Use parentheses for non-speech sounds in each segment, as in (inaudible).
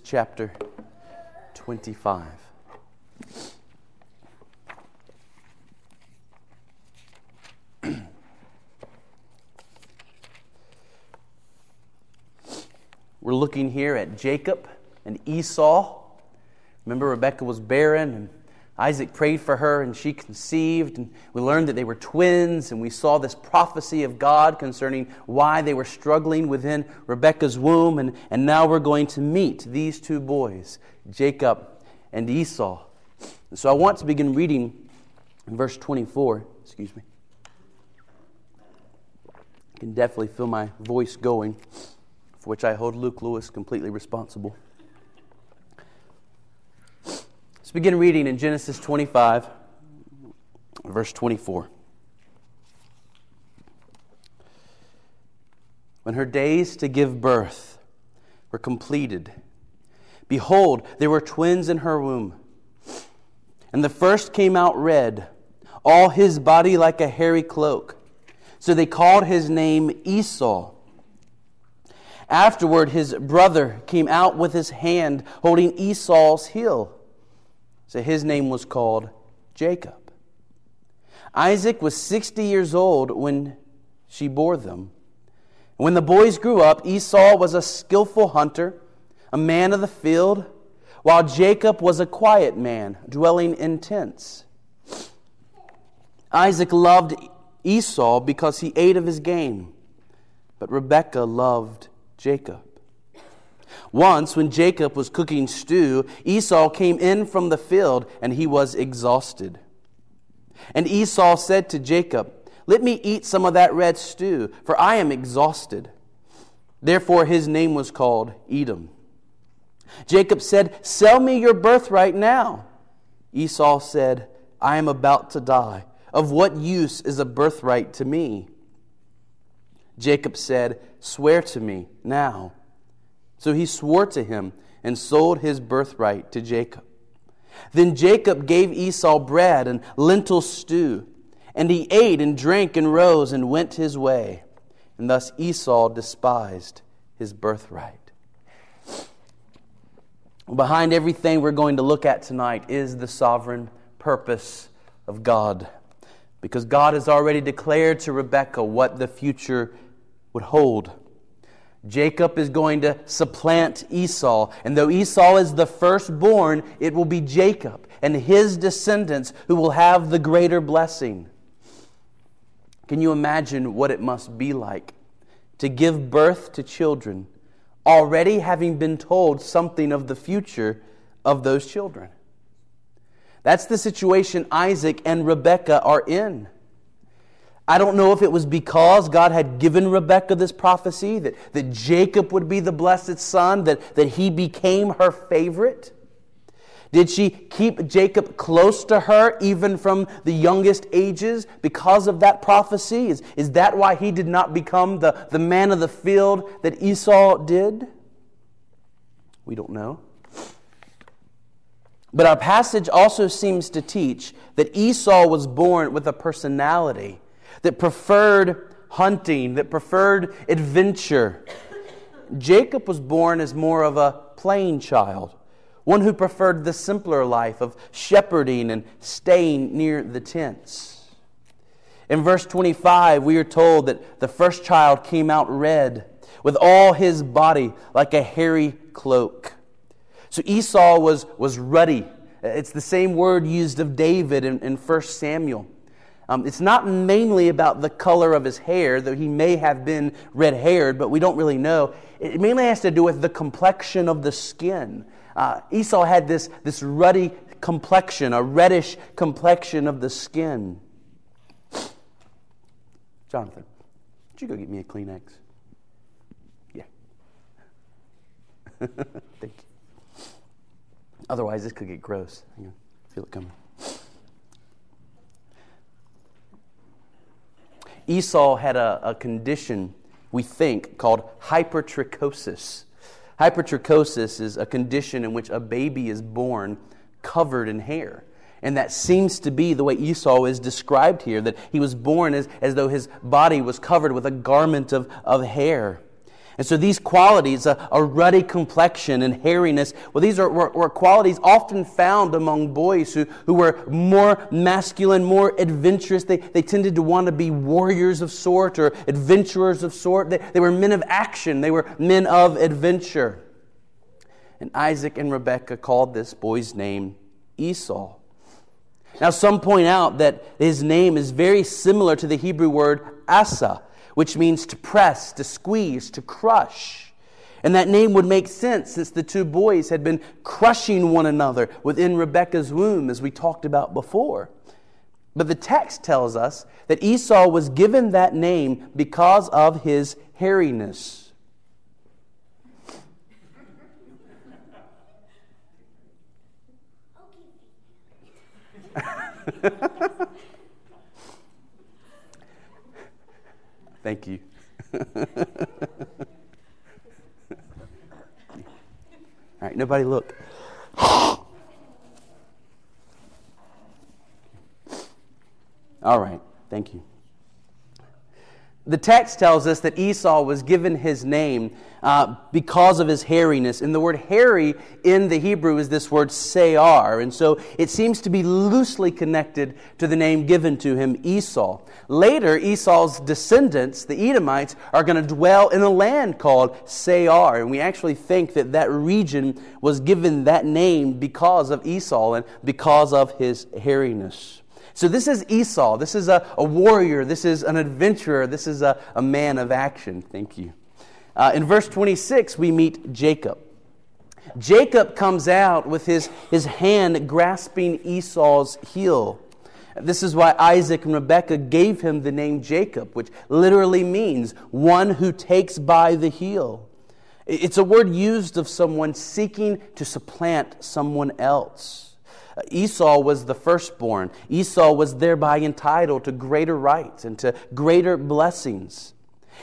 chapter 25. (clears throat) We're looking here at Jacob and Esau. Remember, Rebekah was barren, and Isaac prayed for her, and she conceived. And we learned that they were twins, and we saw this prophecy of God concerning why they were struggling within Rebekah's womb. And, and now we're going to meet these two boys, Jacob and Esau. So I want to begin reading in verse 24. Excuse me. I can definitely feel my voice going, for which I hold Luke Lewis completely responsible. Let's begin reading in Genesis 25, verse 24. When her days to give birth were completed, behold, there were twins in her womb. And the first came out red, all his body like a hairy cloak. So they called his name Esau. Afterward, his brother came out with his hand holding Esau's heel. So his name was called Jacob. Isaac was 60 years old when she bore them. When the boys grew up, Esau was a skillful hunter, a man of the field, while Jacob was a quiet man, dwelling in tents. Isaac loved Esau because he ate of his game, but Rebekah loved Jacob. Once, when Jacob was cooking stew, Esau came in from the field and he was exhausted. And Esau said to Jacob, Let me eat some of that red stew, for I am exhausted. Therefore, his name was called Edom. Jacob said, Sell me your birthright now. Esau said, I am about to die. Of what use is a birthright to me? Jacob said, Swear to me now. So he swore to him and sold his birthright to Jacob. Then Jacob gave Esau bread and lentil stew, and he ate and drank and rose and went his way. And thus Esau despised his birthright. Behind everything we're going to look at tonight is the sovereign purpose of God because God has already declared to Rebekah what the future would hold. Jacob is going to supplant Esau, and though Esau is the firstborn, it will be Jacob and his descendants who will have the greater blessing. Can you imagine what it must be like to give birth to children, already having been told something of the future of those children? That's the situation Isaac and Rebekah are in. I don't know if it was because God had given Rebekah this prophecy that, that Jacob would be the blessed son, that, that he became her favorite. Did she keep Jacob close to her even from the youngest ages because of that prophecy? Is, is that why he did not become the, the man of the field that Esau did? We don't know. But our passage also seems to teach that Esau was born with a personality that preferred hunting, that preferred adventure. Jacob was born as more of a plain child, one who preferred the simpler life of shepherding and staying near the tents. In verse 25, we are told that the first child came out red, with all his body like a hairy cloak. So Esau was, was ruddy. It's the same word used of David in, in 1 Samuel. Um, it's not mainly about the color of his hair, though he may have been red haired, but we don't really know. It mainly has to do with the complexion of the skin. Uh, Esau had this, this ruddy complexion, a reddish complexion of the skin. Jonathan, would you go get me a Kleenex? Yeah. (laughs) Thank you. Otherwise, this could get gross. I feel it coming. Esau had a, a condition, we think, called hypertrichosis. Hypertrichosis is a condition in which a baby is born covered in hair. And that seems to be the way Esau is described here, that he was born as, as though his body was covered with a garment of, of hair. And so these qualities, a, a ruddy complexion and hairiness, well, these are, were, were, qualities often found among boys who, who were more masculine, more adventurous. They, they tended to want to be warriors of sort or adventurers of sort. They, they were men of action, they were men of adventure. And Isaac and Rebekah called this boy's name Esau. Now, some point out that his name is very similar to the Hebrew word Asa which means to press, to squeeze, to crush. And that name would make sense since the two boys had been crushing one another within Rebekah's womb, as we talked about before. But the text tells us that Esau was given that name because of his hairiness. (laughs) (laughs) Thank you. (laughs) All right, nobody look. (gasps) All right, thank you. The text tells us that Esau was given his name uh, because of his hairiness. And the word hairy in the Hebrew is this word Seir. And so it seems to be loosely connected to the name given to him, Esau. Later, Esau's descendants, the Edomites, are going to dwell in a land called Seir. And we actually think that that region was given that name because of Esau and because of his hairiness. So this is Esau. This is a, a warrior. This is an adventurer. This is a, a man of action. Thank you. Uh, in verse 26, we meet Jacob. Jacob comes out with his, his hand grasping Esau's heel. This is why Isaac and Rebekah gave him the name Jacob, which literally means one who takes by the heel. It's a word used of someone seeking to supplant someone else. Esau was the firstborn. Esau was thereby entitled to greater rights and to greater blessings.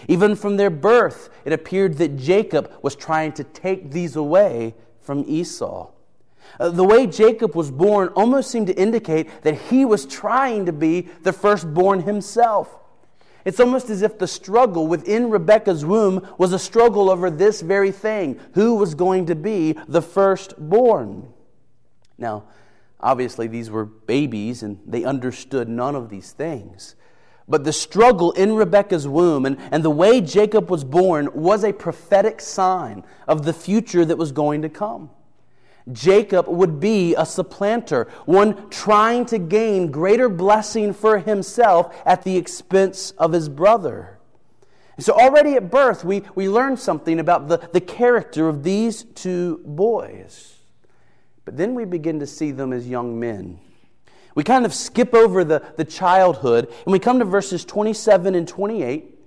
Even from their birth, it appeared that Jacob was trying to take these away from Esau. Uh, the way Jacob was born almost seemed to indicate that he was trying to be the firstborn himself. It's almost as if the struggle within Rebekah's womb was a struggle over this very thing who was going to be the firstborn. Now, Obviously, these were babies and they understood none of these things. But the struggle in Rebekah's womb and, and the way Jacob was born was a prophetic sign of the future that was going to come. Jacob would be a supplanter, one trying to gain greater blessing for himself at the expense of his brother. And So, already at birth, we, we learn something about the, the character of these two boys. But then we begin to see them as young men. We kind of skip over the, the childhood and we come to verses 27 and 28.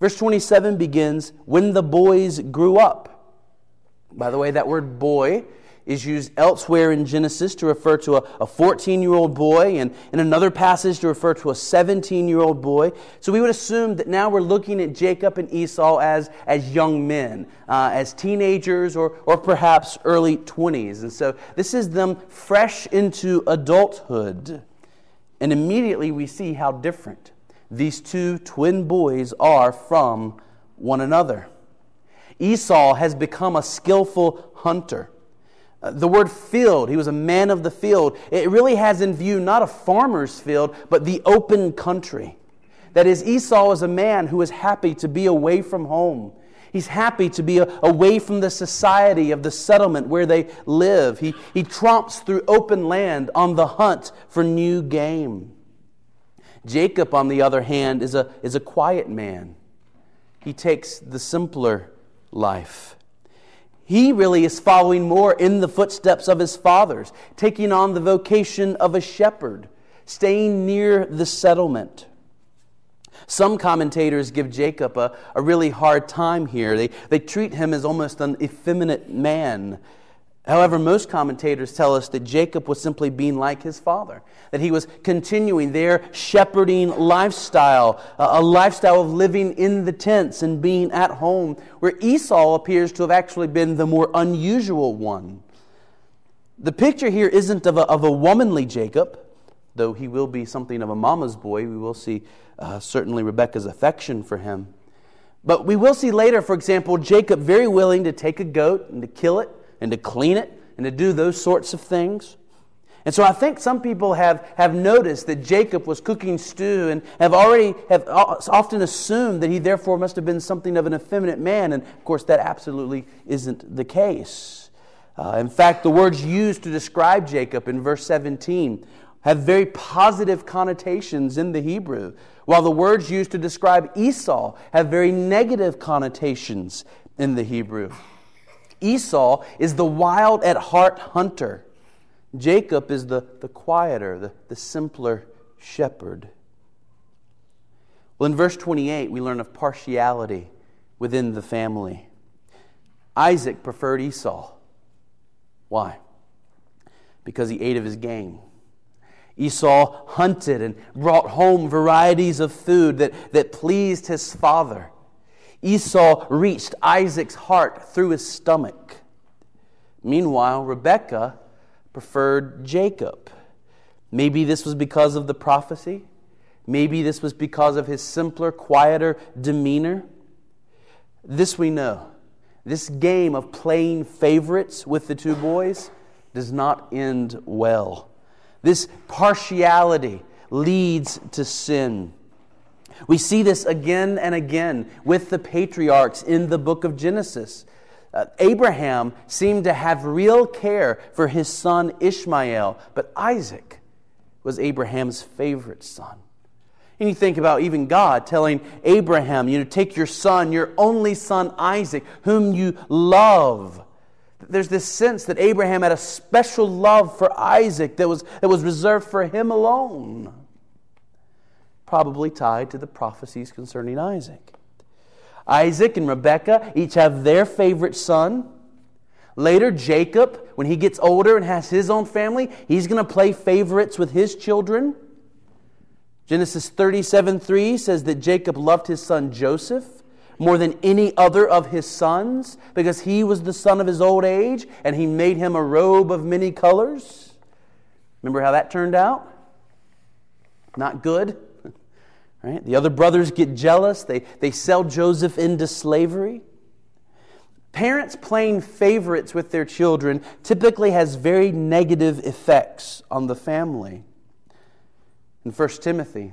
Verse 27 begins, When the boys grew up. By the way, that word boy is used elsewhere in Genesis to refer to a 14 year old boy, and in another passage to refer to a 17 year old boy. So we would assume that now we're looking at Jacob and Esau as, as young men, uh, as teenagers, or, or perhaps early 20s. And so this is them fresh into adulthood. And immediately we see how different these two twin boys are from one another. Esau has become a skillful hunter. The word field, he was a man of the field, it really has in view not a farmer's field, but the open country. That is, Esau is a man who is happy to be away from home. He's happy to be away from the society of the settlement where they live. He, he tromps through open land on the hunt for new game. Jacob, on the other hand, is a, is a quiet man. He takes the simpler life. He really is following more in the footsteps of his fathers, taking on the vocation of a shepherd, staying near the settlement. Some commentators give Jacob a, a really hard time here. They, they treat him as almost an effeminate man. However, most commentators tell us that Jacob was simply being like his father, that he was continuing their shepherding lifestyle, a lifestyle of living in the tents and being at home, where Esau appears to have actually been the more unusual one. The picture here isn't of a, of a womanly Jacob, though he will be something of a mama's boy. We will see uh, certainly Rebekah's affection for him. But we will see later, for example, Jacob very willing to take a goat and to kill it and to clean it and to do those sorts of things. And so I think some people have, have noticed that Jacob was cooking stew and have already have often assumed that he therefore must have been something of an effeminate man. And of course, that absolutely isn't the case. Uh, in fact, the words used to describe Jacob in verse 17 have very positive connotations in the Hebrew, while the words used to describe Esau have very negative connotations in the Hebrew. Esau is the wild at heart hunter. Jacob is the, the quieter, the, the simpler shepherd. Well, in verse 28, we learn of partiality within the family. Isaac preferred Esau. Why? Because he ate of his game. Esau hunted and brought home varieties of food that, that pleased his father. Esau reached Isaac's heart through his stomach. Meanwhile, Rebekah preferred Jacob. Maybe this was because of the prophecy. Maybe this was because of his simpler, quieter demeanor. This we know. This game of playing favorites with the two boys does not end well. This partiality leads to sin. We see this again and again with the patriarchs in the book of Genesis. Uh, Abraham seemed to have real care for his son Ishmael, but Isaac was Abraham's favorite son. And you think about even God telling Abraham, you know, take your son, your only son Isaac, whom you love. There's this sense that Abraham had a special love for Isaac that was, that was reserved for him alone, probably tied to the prophecies concerning Isaac. Isaac and Rebekah each have their favorite son. Later, Jacob, when he gets older and has his own family, he's going to play favorites with his children. Genesis 37 3 says that Jacob loved his son Joseph more than any other of his sons because he was the son of his old age and he made him a robe of many colors. Remember how that turned out? Not good. Right? The other brothers get jealous. They, they sell Joseph into slavery. Parents playing favorites with their children typically has very negative effects on the family. In 1 Timothy,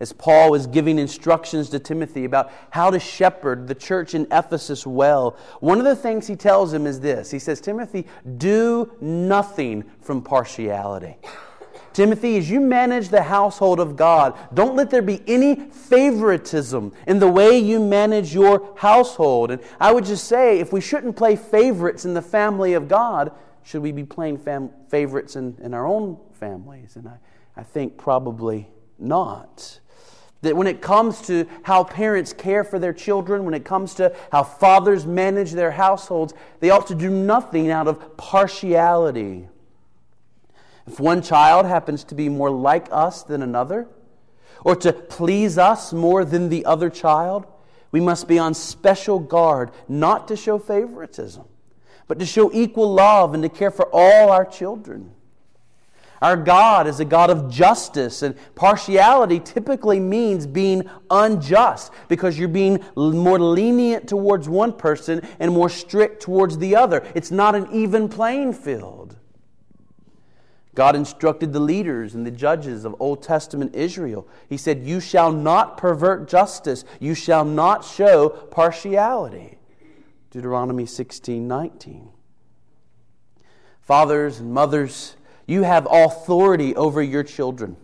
as Paul is giving instructions to Timothy about how to shepherd the church in Ephesus well, one of the things he tells him is this He says, Timothy, do nothing from partiality. Timothy, as you manage the household of God, don't let there be any favoritism in the way you manage your household. And I would just say, if we shouldn't play favorites in the family of God, should we be playing fam- favorites in, in our own families? And I, I think probably not. That when it comes to how parents care for their children, when it comes to how fathers manage their households, they ought to do nothing out of partiality. If one child happens to be more like us than another, or to please us more than the other child, we must be on special guard not to show favoritism, but to show equal love and to care for all our children. Our God is a God of justice, and partiality typically means being unjust because you're being more lenient towards one person and more strict towards the other. It's not an even playing field. God instructed the leaders and the judges of Old Testament Israel. He said, You shall not pervert justice, you shall not show partiality. Deuteronomy 16 19. Fathers and mothers, you have authority over your children.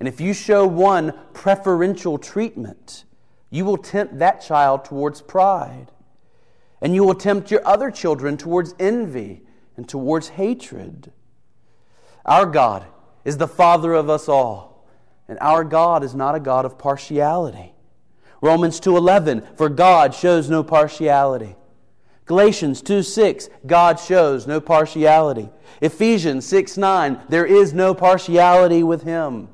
And if you show one preferential treatment, you will tempt that child towards pride. And you will tempt your other children towards envy and towards hatred. Our God is the Father of us all, and our God is not a God of partiality. Romans 2:11 for God shows no partiality. Galatians 2 6, God shows no partiality. Ephesians 6 9, there is no partiality with Him.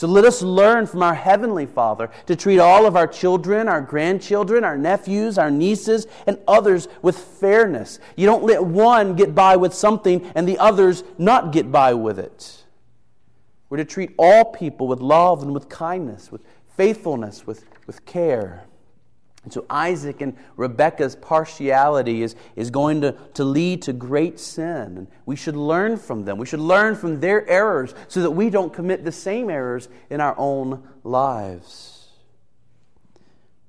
So let us learn from our Heavenly Father to treat all of our children, our grandchildren, our nephews, our nieces, and others with fairness. You don't let one get by with something and the others not get by with it. We're to treat all people with love and with kindness, with faithfulness, with, with care. And so Isaac and Rebekah's partiality is, is going to, to lead to great sin. And we should learn from them. We should learn from their errors so that we don't commit the same errors in our own lives.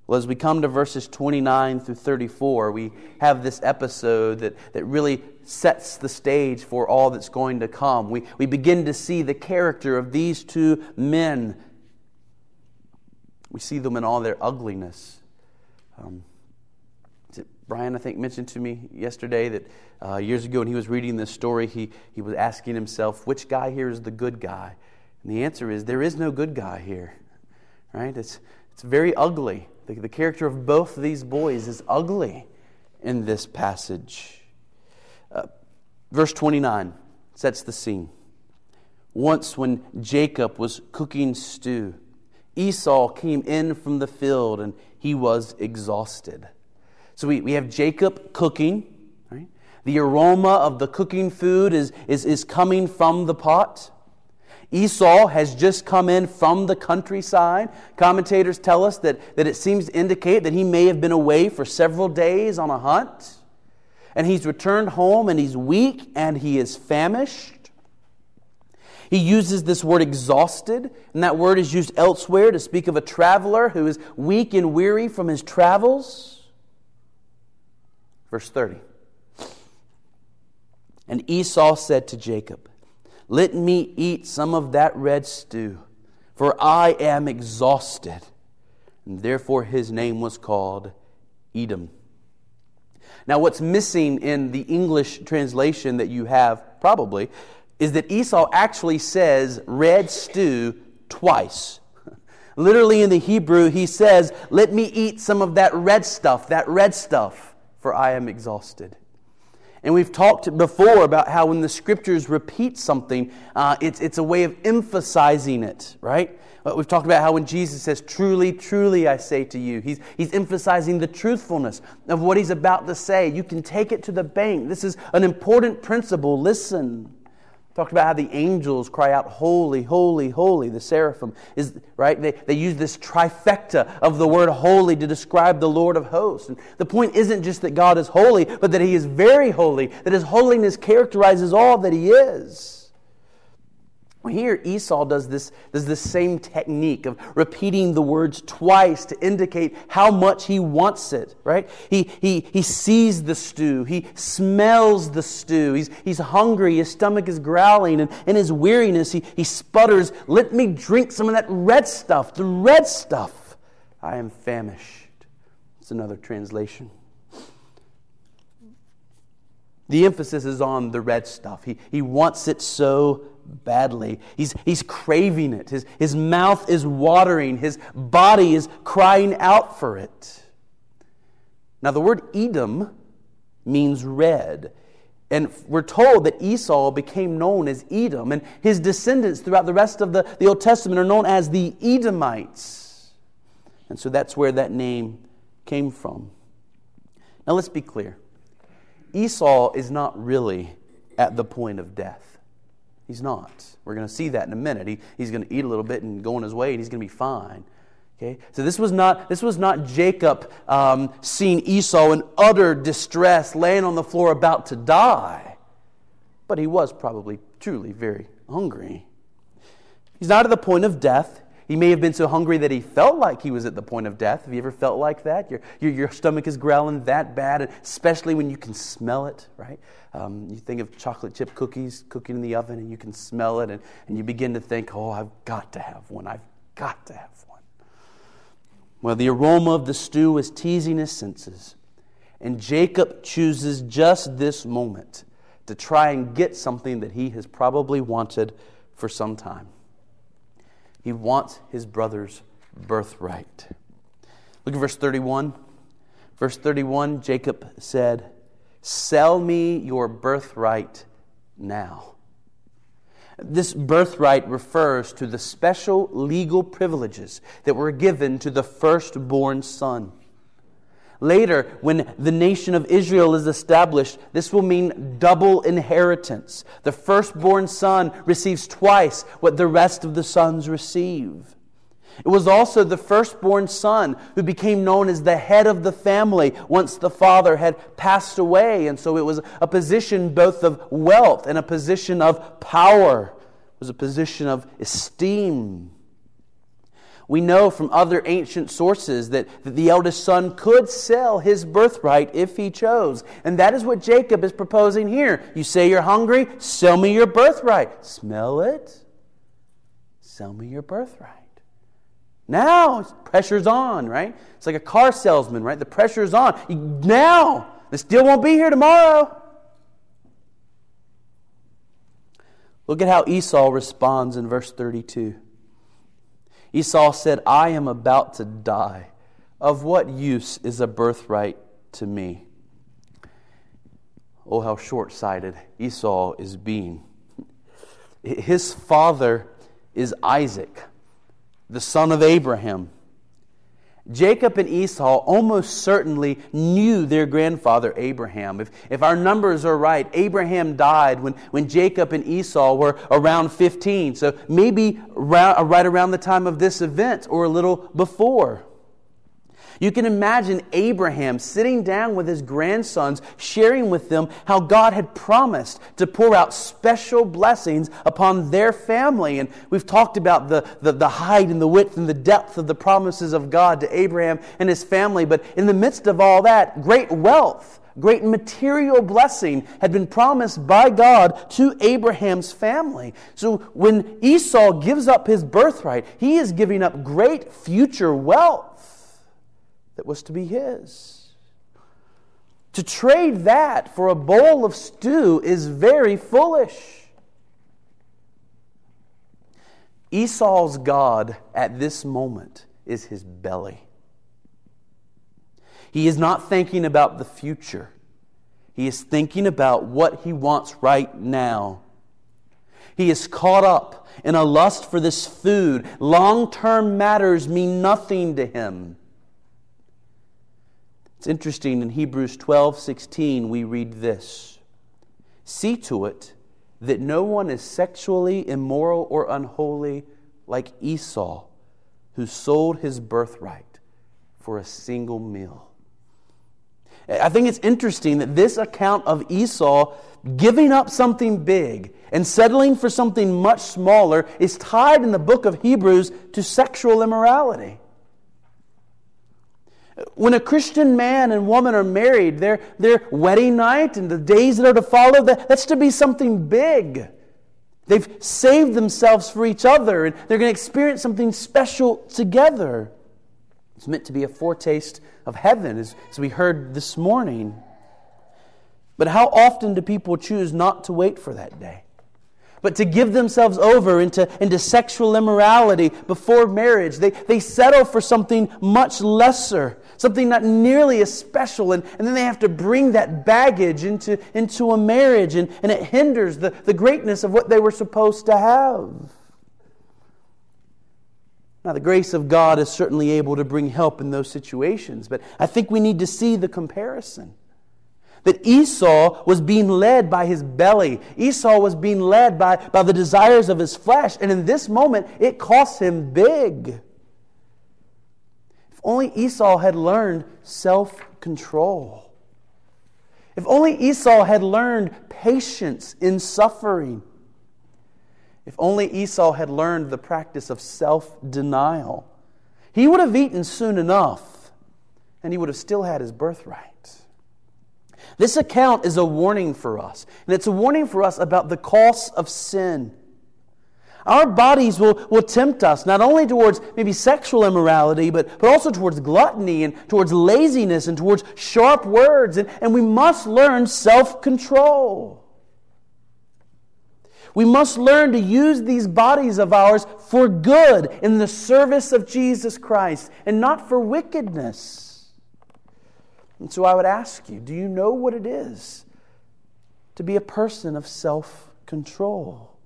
Well, as we come to verses 29 through 34, we have this episode that, that really sets the stage for all that's going to come. We, we begin to see the character of these two men. We see them in all their ugliness. Um, Brian, I think, mentioned to me yesterday that uh, years ago when he was reading this story, he, he was asking himself, which guy here is the good guy? And the answer is, there is no good guy here. Right? It's, it's very ugly. The, the character of both of these boys is ugly in this passage. Uh, verse 29 sets the scene. Once, when Jacob was cooking stew, Esau came in from the field and he was exhausted. So we, we have Jacob cooking. Right? The aroma of the cooking food is, is, is coming from the pot. Esau has just come in from the countryside. Commentators tell us that, that it seems to indicate that he may have been away for several days on a hunt. And he's returned home and he's weak and he is famished. He uses this word exhausted, and that word is used elsewhere to speak of a traveler who is weak and weary from his travels. Verse 30. And Esau said to Jacob, Let me eat some of that red stew, for I am exhausted. And therefore his name was called Edom. Now, what's missing in the English translation that you have, probably, is that Esau actually says red stew twice. (laughs) Literally in the Hebrew, he says, Let me eat some of that red stuff, that red stuff, for I am exhausted. And we've talked before about how when the scriptures repeat something, uh, it's, it's a way of emphasizing it, right? We've talked about how when Jesus says, Truly, truly, I say to you, he's, he's emphasizing the truthfulness of what he's about to say. You can take it to the bank. This is an important principle. Listen. Talked about how the angels cry out, Holy, holy, holy. The seraphim is, right? They, they use this trifecta of the word holy to describe the Lord of hosts. And the point isn't just that God is holy, but that He is very holy, that His holiness characterizes all that He is. Here, Esau does this, does this same technique of repeating the words twice to indicate how much he wants it, right? He, he, he sees the stew. He smells the stew. He's, he's hungry. His stomach is growling. And in his weariness, he, he sputters, Let me drink some of that red stuff, the red stuff. I am famished. It's another translation. The emphasis is on the red stuff. He, he wants it so badly. He's, he's craving it. His, his mouth is watering. His body is crying out for it. Now, the word Edom means red. And we're told that Esau became known as Edom, and his descendants throughout the rest of the, the Old Testament are known as the Edomites. And so that's where that name came from. Now, let's be clear Esau is not really at the point of death. He's not. We're going to see that in a minute. He, he's going to eat a little bit and go on his way, and he's going to be fine. Okay? So this was not, this was not Jacob um, seeing Esau in utter distress, laying on the floor about to die. But he was probably truly very hungry. He's not at the point of death. He may have been so hungry that he felt like he was at the point of death. Have you ever felt like that? Your, your, your stomach is growling that bad, especially when you can smell it, right? Um, you think of chocolate chip cookies cooking in the oven and you can smell it, and, and you begin to think, oh, I've got to have one. I've got to have one. Well, the aroma of the stew is teasing his senses. And Jacob chooses just this moment to try and get something that he has probably wanted for some time. He wants his brother's birthright. Look at verse 31. Verse 31 Jacob said, Sell me your birthright now. This birthright refers to the special legal privileges that were given to the firstborn son. Later, when the nation of Israel is established, this will mean double inheritance. The firstborn son receives twice what the rest of the sons receive. It was also the firstborn son who became known as the head of the family once the father had passed away. And so it was a position both of wealth and a position of power, it was a position of esteem. We know from other ancient sources that, that the eldest son could sell his birthright if he chose. And that is what Jacob is proposing here. You say you're hungry? Sell me your birthright. Smell it? Sell me your birthright. Now, pressure's on, right? It's like a car salesman, right? The pressure's on. Now, this deal won't be here tomorrow. Look at how Esau responds in verse 32. Esau said, I am about to die. Of what use is a birthright to me? Oh, how short sighted Esau is being. His father is Isaac the son of Abraham. Jacob and Esau almost certainly knew their grandfather Abraham. If, if our numbers are right, Abraham died when, when Jacob and Esau were around 15. So maybe right around the time of this event or a little before. You can imagine Abraham sitting down with his grandsons, sharing with them how God had promised to pour out special blessings upon their family. And we've talked about the, the, the height and the width and the depth of the promises of God to Abraham and his family. But in the midst of all that, great wealth great material blessing had been promised by God to Abraham's family. So when Esau gives up his birthright, he is giving up great future wealth that was to be his. To trade that for a bowl of stew is very foolish. Esau's God at this moment is his belly. He is not thinking about the future. He is thinking about what he wants right now. He is caught up in a lust for this food. Long term matters mean nothing to him. It's interesting in Hebrews 12 16, we read this See to it that no one is sexually immoral or unholy like Esau, who sold his birthright for a single meal. I think it's interesting that this account of Esau giving up something big and settling for something much smaller is tied in the book of Hebrews to sexual immorality. When a Christian man and woman are married, their, their wedding night and the days that are to follow, that, that's to be something big. They've saved themselves for each other, and they're going to experience something special together. It's meant to be a foretaste of heaven, as, as we heard this morning. But how often do people choose not to wait for that day? But to give themselves over into, into sexual immorality before marriage. They, they settle for something much lesser, something not nearly as special, and, and then they have to bring that baggage into, into a marriage, and, and it hinders the, the greatness of what they were supposed to have. Now, the grace of God is certainly able to bring help in those situations, but I think we need to see the comparison. That Esau was being led by his belly. Esau was being led by, by the desires of his flesh. And in this moment, it cost him big. If only Esau had learned self control. If only Esau had learned patience in suffering. If only Esau had learned the practice of self denial. He would have eaten soon enough, and he would have still had his birthright. This account is a warning for us, and it's a warning for us about the cost of sin. Our bodies will, will tempt us not only towards maybe sexual immorality, but, but also towards gluttony and towards laziness and towards sharp words, and, and we must learn self control. We must learn to use these bodies of ours for good in the service of Jesus Christ and not for wickedness. And so I would ask you do you know what it is to be a person of self control?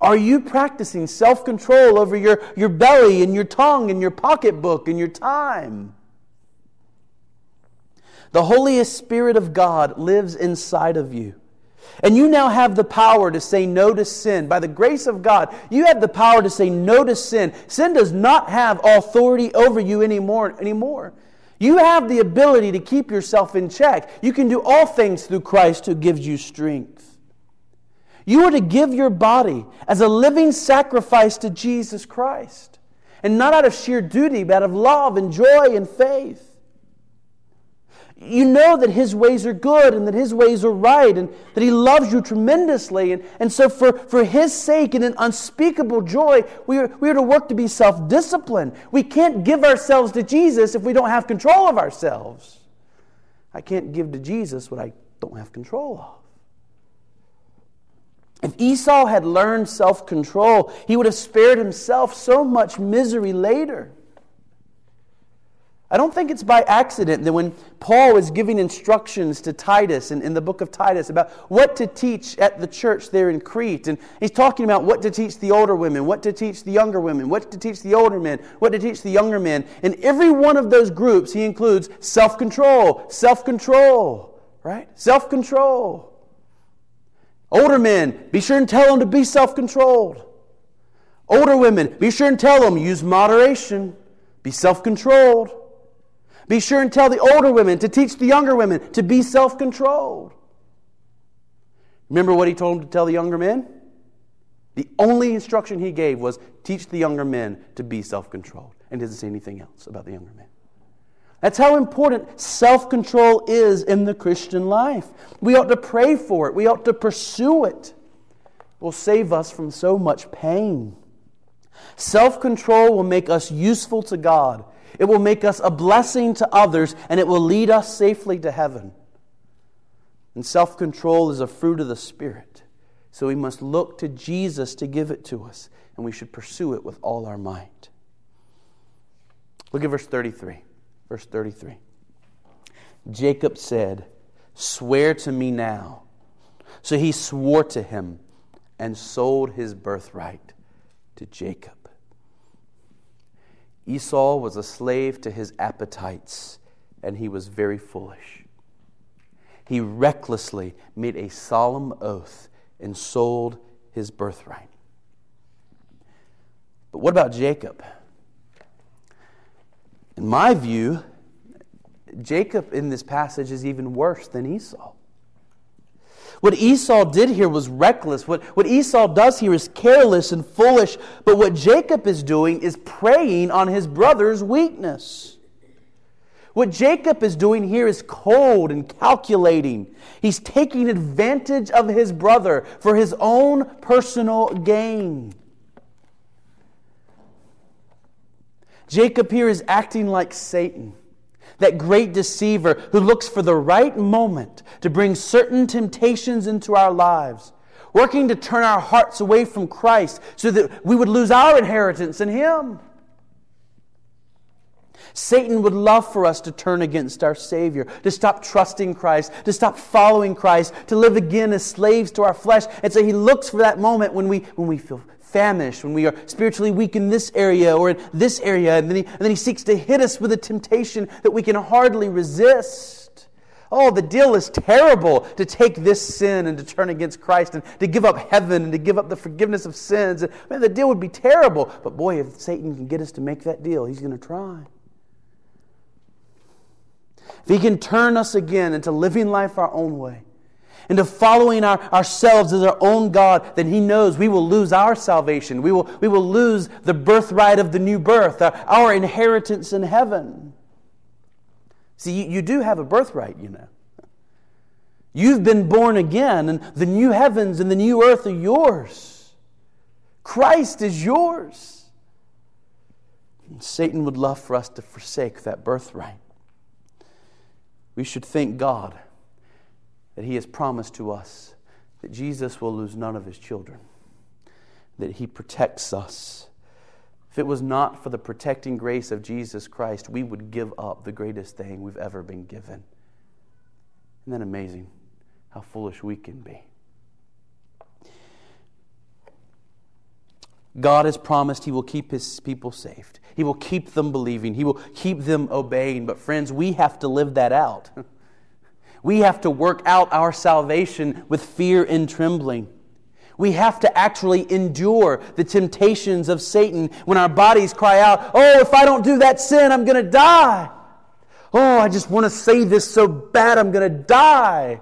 Are you practicing self control over your, your belly and your tongue and your pocketbook and your time? The Holy Spirit of God lives inside of you. And you now have the power to say no to sin. By the grace of God, you have the power to say no to sin. Sin does not have authority over you anymore. anymore. You have the ability to keep yourself in check. You can do all things through Christ who gives you strength. You are to give your body as a living sacrifice to Jesus Christ. And not out of sheer duty, but out of love and joy and faith. You know that His ways are good and that His ways are right and that He loves you tremendously. And, and so, for, for His sake and in unspeakable joy, we are, we are to work to be self disciplined. We can't give ourselves to Jesus if we don't have control of ourselves. I can't give to Jesus what I don't have control of. If Esau had learned self control, he would have spared himself so much misery later. I don't think it's by accident that when Paul is giving instructions to Titus in, in the book of Titus about what to teach at the church there in Crete, and he's talking about what to teach the older women, what to teach the younger women, what to teach the older men, what to teach the younger men. In every one of those groups, he includes self control, self control, right? Self control. Older men, be sure and tell them to be self controlled. Older women, be sure and tell them use moderation, be self controlled. Be sure and tell the older women to teach the younger women to be self controlled. Remember what he told them to tell the younger men? The only instruction he gave was teach the younger men to be self controlled and didn't say anything else about the younger men. That's how important self control is in the Christian life. We ought to pray for it, we ought to pursue it. It will save us from so much pain. Self control will make us useful to God it will make us a blessing to others, and it will lead us safely to heaven. And self control is a fruit of the Spirit. So we must look to Jesus to give it to us, and we should pursue it with all our might. Look at verse 33. Verse 33. Jacob said, Swear to me now. So he swore to him and sold his birthright to Jacob. Esau was a slave to his appetites, and he was very foolish. He recklessly made a solemn oath and sold his birthright. But what about Jacob? In my view, Jacob in this passage is even worse than Esau. What Esau did here was reckless. What, what Esau does here is careless and foolish. But what Jacob is doing is preying on his brother's weakness. What Jacob is doing here is cold and calculating. He's taking advantage of his brother for his own personal gain. Jacob here is acting like Satan that great deceiver who looks for the right moment to bring certain temptations into our lives, working to turn our hearts away from Christ so that we would lose our inheritance in Him. Satan would love for us to turn against our Savior, to stop trusting Christ, to stop following Christ, to live again as slaves to our flesh. And so he looks for that moment when we, when we feel famished, when we are spiritually weak in this area or in this area, and then, he, and then he seeks to hit us with a temptation that we can hardly resist. Oh, the deal is terrible to take this sin and to turn against Christ and to give up heaven and to give up the forgiveness of sins. Man, the deal would be terrible. But boy, if Satan can get us to make that deal, he's going to try. If he can turn us again into living life our own way, into following our, ourselves as our own God, then He knows we will lose our salvation. We will, we will lose the birthright of the new birth, our, our inheritance in heaven. See, you, you do have a birthright, you know. You've been born again, and the new heavens and the new earth are yours. Christ is yours. And Satan would love for us to forsake that birthright. We should thank God that He has promised to us that Jesus will lose none of His children, that He protects us. If it was not for the protecting grace of Jesus Christ, we would give up the greatest thing we've ever been given. Isn't that amazing how foolish we can be? God has promised He will keep His people saved. He will keep them believing. He will keep them obeying. But, friends, we have to live that out. (laughs) We have to work out our salvation with fear and trembling. We have to actually endure the temptations of Satan when our bodies cry out, Oh, if I don't do that sin, I'm going to die. Oh, I just want to say this so bad, I'm going to die.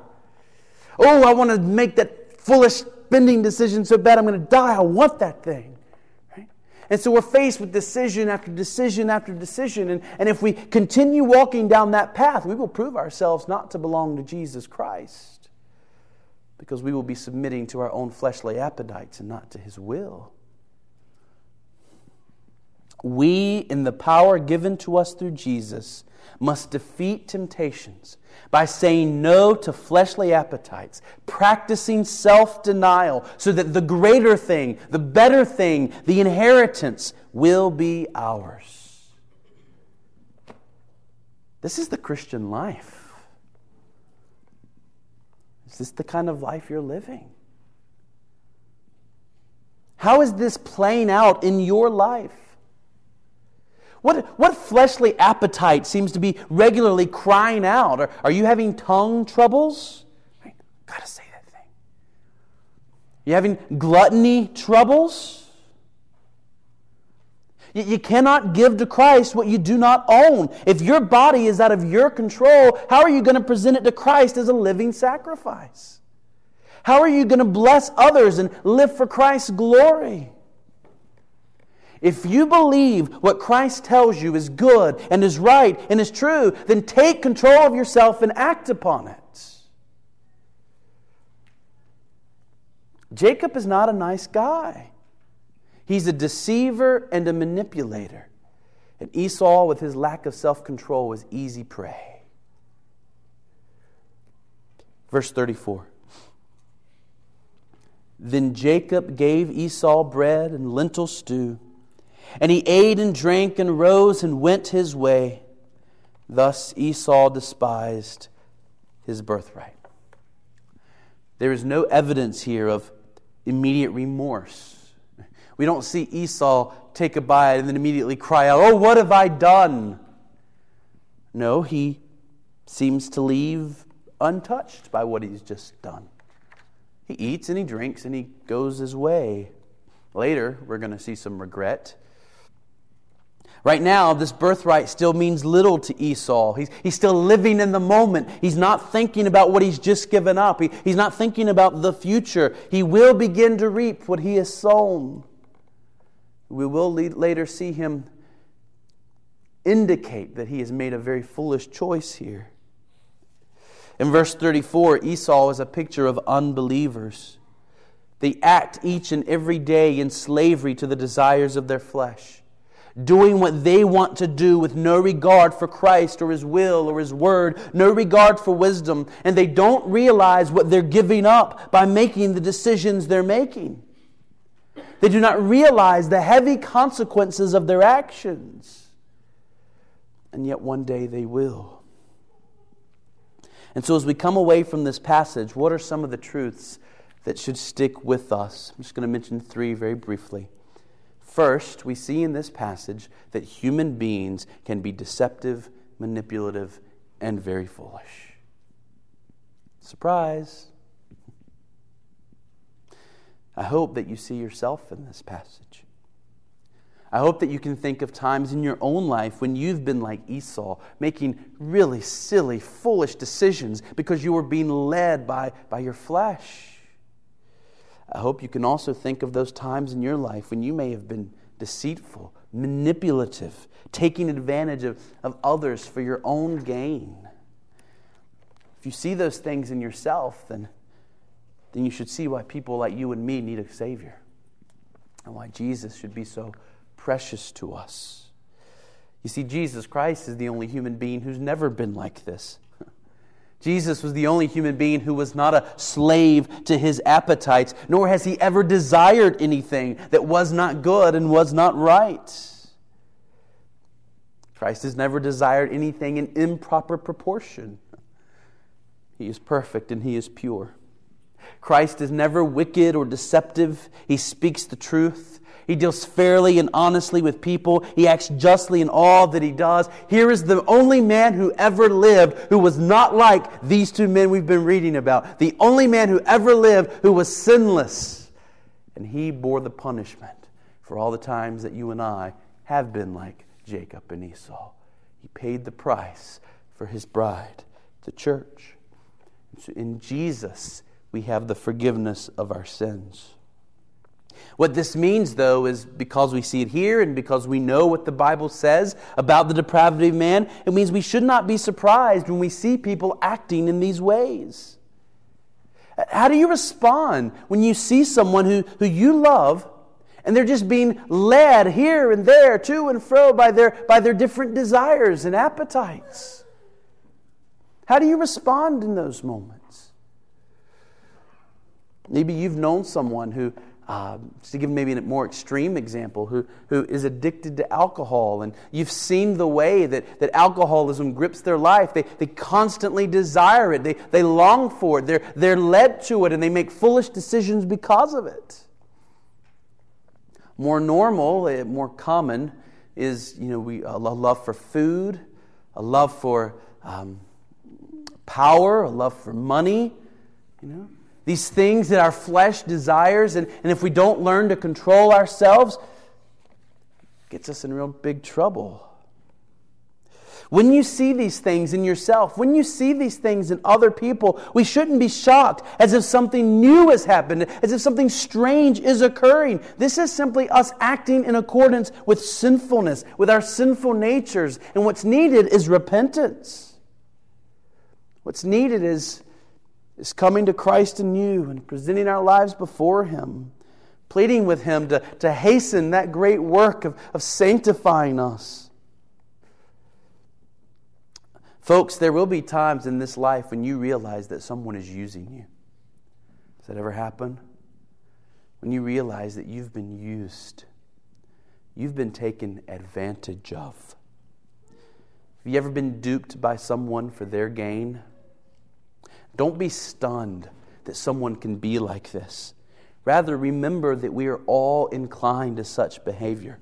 Oh, I want to make that foolish spending decision so bad, I'm going to die. I want that thing. And so we're faced with decision after decision after decision. And, and if we continue walking down that path, we will prove ourselves not to belong to Jesus Christ because we will be submitting to our own fleshly appetites and not to His will. We, in the power given to us through Jesus, must defeat temptations by saying no to fleshly appetites, practicing self denial, so that the greater thing, the better thing, the inheritance will be ours. This is the Christian life. Is this the kind of life you're living? How is this playing out in your life? What, what fleshly appetite seems to be regularly crying out? Are, are you having tongue troubles? Right? Gotta say that thing. You having gluttony troubles? You, you cannot give to Christ what you do not own. If your body is out of your control, how are you going to present it to Christ as a living sacrifice? How are you going to bless others and live for Christ's glory? If you believe what Christ tells you is good and is right and is true, then take control of yourself and act upon it. Jacob is not a nice guy. He's a deceiver and a manipulator. And Esau, with his lack of self control, was easy prey. Verse 34. Then Jacob gave Esau bread and lentil stew and he ate and drank and rose and went his way. Thus Esau despised his birthright. There is no evidence here of immediate remorse. We don't see Esau take a bite and then immediately cry out, Oh, what have I done? No, he seems to leave untouched by what he's just done. He eats and he drinks and he goes his way. Later, we're going to see some regret Right now, this birthright still means little to Esau. He's, he's still living in the moment. He's not thinking about what he's just given up. He, he's not thinking about the future. He will begin to reap what he has sown. We will later see him indicate that he has made a very foolish choice here. In verse 34, Esau is a picture of unbelievers. They act each and every day in slavery to the desires of their flesh doing what they want to do with no regard for Christ or His will or His word, no regard for wisdom, and they don't realize what they're giving up by making the decisions they're making. They do not realize the heavy consequences of their actions. And yet one day they will. And so, as we come away from this passage, what are some of the truths that should stick with us? I'm just going to mention three very briefly. First, we see in this passage that human beings can be deceptive, manipulative, and very foolish. Surprise! I hope that you see yourself in this passage. I hope that you can think of times in your own life when you've been like Esau, making really silly, foolish decisions because you were being led by, by your flesh. I hope you can also think of those times in your life when you may have been deceitful, manipulative, taking advantage of, of others for your own gain. If you see those things in yourself, then, then you should see why people like you and me need a Savior and why Jesus should be so precious to us. You see, Jesus Christ is the only human being who's never been like this. Jesus was the only human being who was not a slave to his appetites, nor has he ever desired anything that was not good and was not right. Christ has never desired anything in improper proportion. He is perfect and he is pure. Christ is never wicked or deceptive. He speaks the truth. He deals fairly and honestly with people. He acts justly in all that he does. Here is the only man who ever lived who was not like these two men we've been reading about. The only man who ever lived who was sinless. And he bore the punishment for all the times that you and I have been like Jacob and Esau. He paid the price for his bride, the church. So in Jesus, we have the forgiveness of our sins. What this means, though, is because we see it here and because we know what the Bible says about the depravity of man, it means we should not be surprised when we see people acting in these ways. How do you respond when you see someone who, who you love and they're just being led here and there, to and fro, by their, by their different desires and appetites? How do you respond in those moments? Maybe you've known someone who uh, to give maybe a more extreme example, who, who is addicted to alcohol, and you've seen the way that, that alcoholism grips their life. They, they constantly desire it, they, they long for it, they're, they're led to it, and they make foolish decisions because of it. More normal, eh, more common, is you know, we, a love for food, a love for um, power, a love for money, you know these things that our flesh desires, and, and if we don't learn to control ourselves, gets us in real big trouble. When you see these things in yourself, when you see these things in other people, we shouldn't be shocked as if something new has happened, as if something strange is occurring. This is simply us acting in accordance with sinfulness, with our sinful natures. And what's needed is repentance. What's needed is is coming to Christ anew and presenting our lives before Him, pleading with Him to, to hasten that great work of, of sanctifying us. Folks, there will be times in this life when you realize that someone is using you. Does that ever happen? When you realize that you've been used, you've been taken advantage of. Have you ever been duped by someone for their gain? Don't be stunned that someone can be like this. Rather, remember that we are all inclined to such behavior.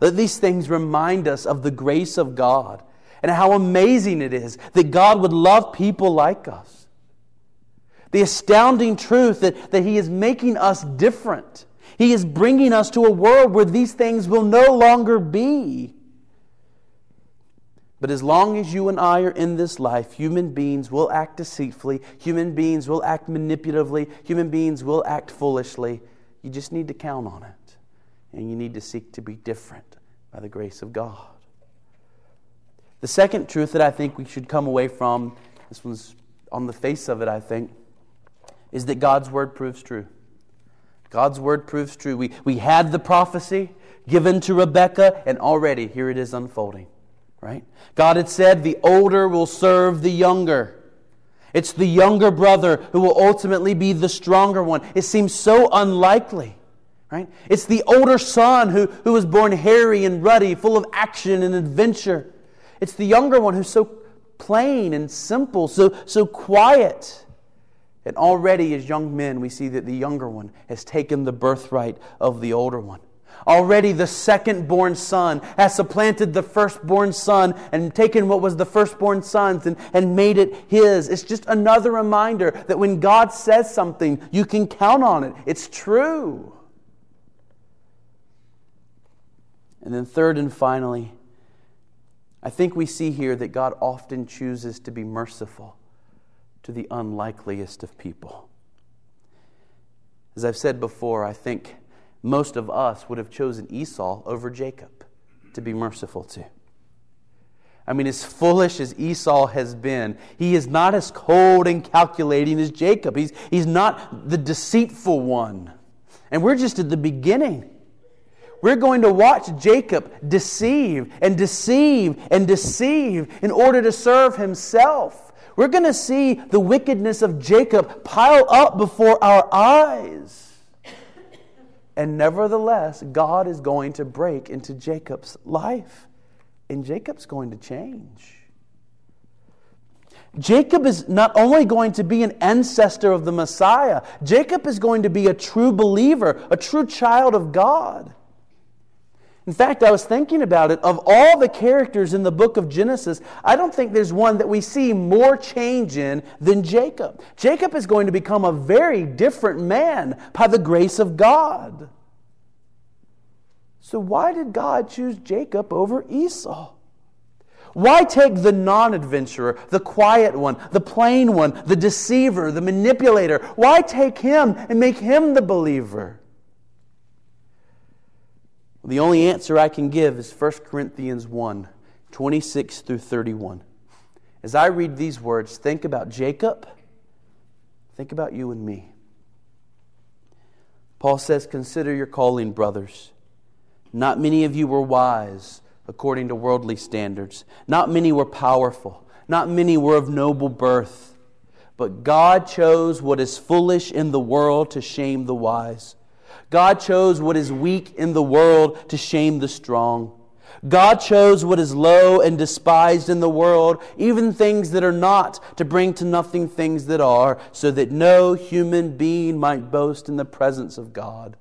Let these things remind us of the grace of God and how amazing it is that God would love people like us. The astounding truth that, that He is making us different. He is bringing us to a world where these things will no longer be. But as long as you and I are in this life, human beings will act deceitfully, human beings will act manipulatively, human beings will act foolishly. You just need to count on it. And you need to seek to be different by the grace of God. The second truth that I think we should come away from, this one's on the face of it, I think, is that God's word proves true. God's word proves true. We, we had the prophecy given to Rebekah, and already here it is unfolding right? God had said the older will serve the younger. It's the younger brother who will ultimately be the stronger one. It seems so unlikely, right? It's the older son who, who was born hairy and ruddy, full of action and adventure. It's the younger one who's so plain and simple, so, so quiet. And already, as young men, we see that the younger one has taken the birthright of the older one. Already the second born son has supplanted the firstborn son and taken what was the firstborn son's and, and made it his. It's just another reminder that when God says something, you can count on it. It's true. And then, third and finally, I think we see here that God often chooses to be merciful to the unlikeliest of people. As I've said before, I think most of us would have chosen Esau over Jacob to be merciful to. I mean, as foolish as Esau has been, he is not as cold and calculating as Jacob. He's, he's not the deceitful one. And we're just at the beginning. We're going to watch Jacob deceive and deceive and deceive in order to serve himself. We're going to see the wickedness of Jacob pile up before our eyes. And nevertheless, God is going to break into Jacob's life, and Jacob's going to change. Jacob is not only going to be an ancestor of the Messiah, Jacob is going to be a true believer, a true child of God. In fact, I was thinking about it. Of all the characters in the book of Genesis, I don't think there's one that we see more change in than Jacob. Jacob is going to become a very different man by the grace of God. So, why did God choose Jacob over Esau? Why take the non adventurer, the quiet one, the plain one, the deceiver, the manipulator? Why take him and make him the believer? The only answer I can give is 1 Corinthians 1 26 through 31. As I read these words, think about Jacob, think about you and me. Paul says, Consider your calling, brothers. Not many of you were wise according to worldly standards, not many were powerful, not many were of noble birth. But God chose what is foolish in the world to shame the wise. God chose what is weak in the world to shame the strong. God chose what is low and despised in the world, even things that are not, to bring to nothing things that are, so that no human being might boast in the presence of God.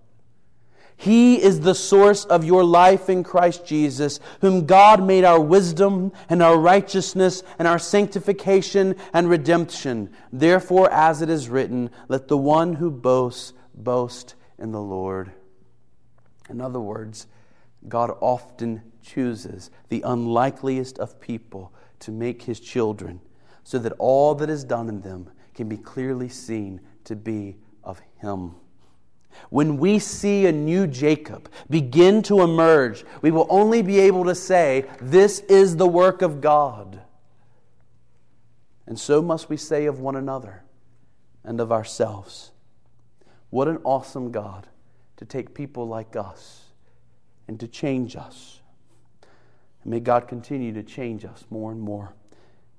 He is the source of your life in Christ Jesus, whom God made our wisdom and our righteousness and our sanctification and redemption. Therefore, as it is written, let the one who boasts boast in the Lord. In other words, God often chooses the unlikeliest of people to make his children so that all that is done in them can be clearly seen to be of him. When we see a new Jacob begin to emerge, we will only be able to say, This is the work of God. And so must we say of one another and of ourselves. What an awesome God to take people like us and to change us. And may God continue to change us more and more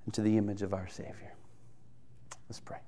into the image of our Savior. Let's pray.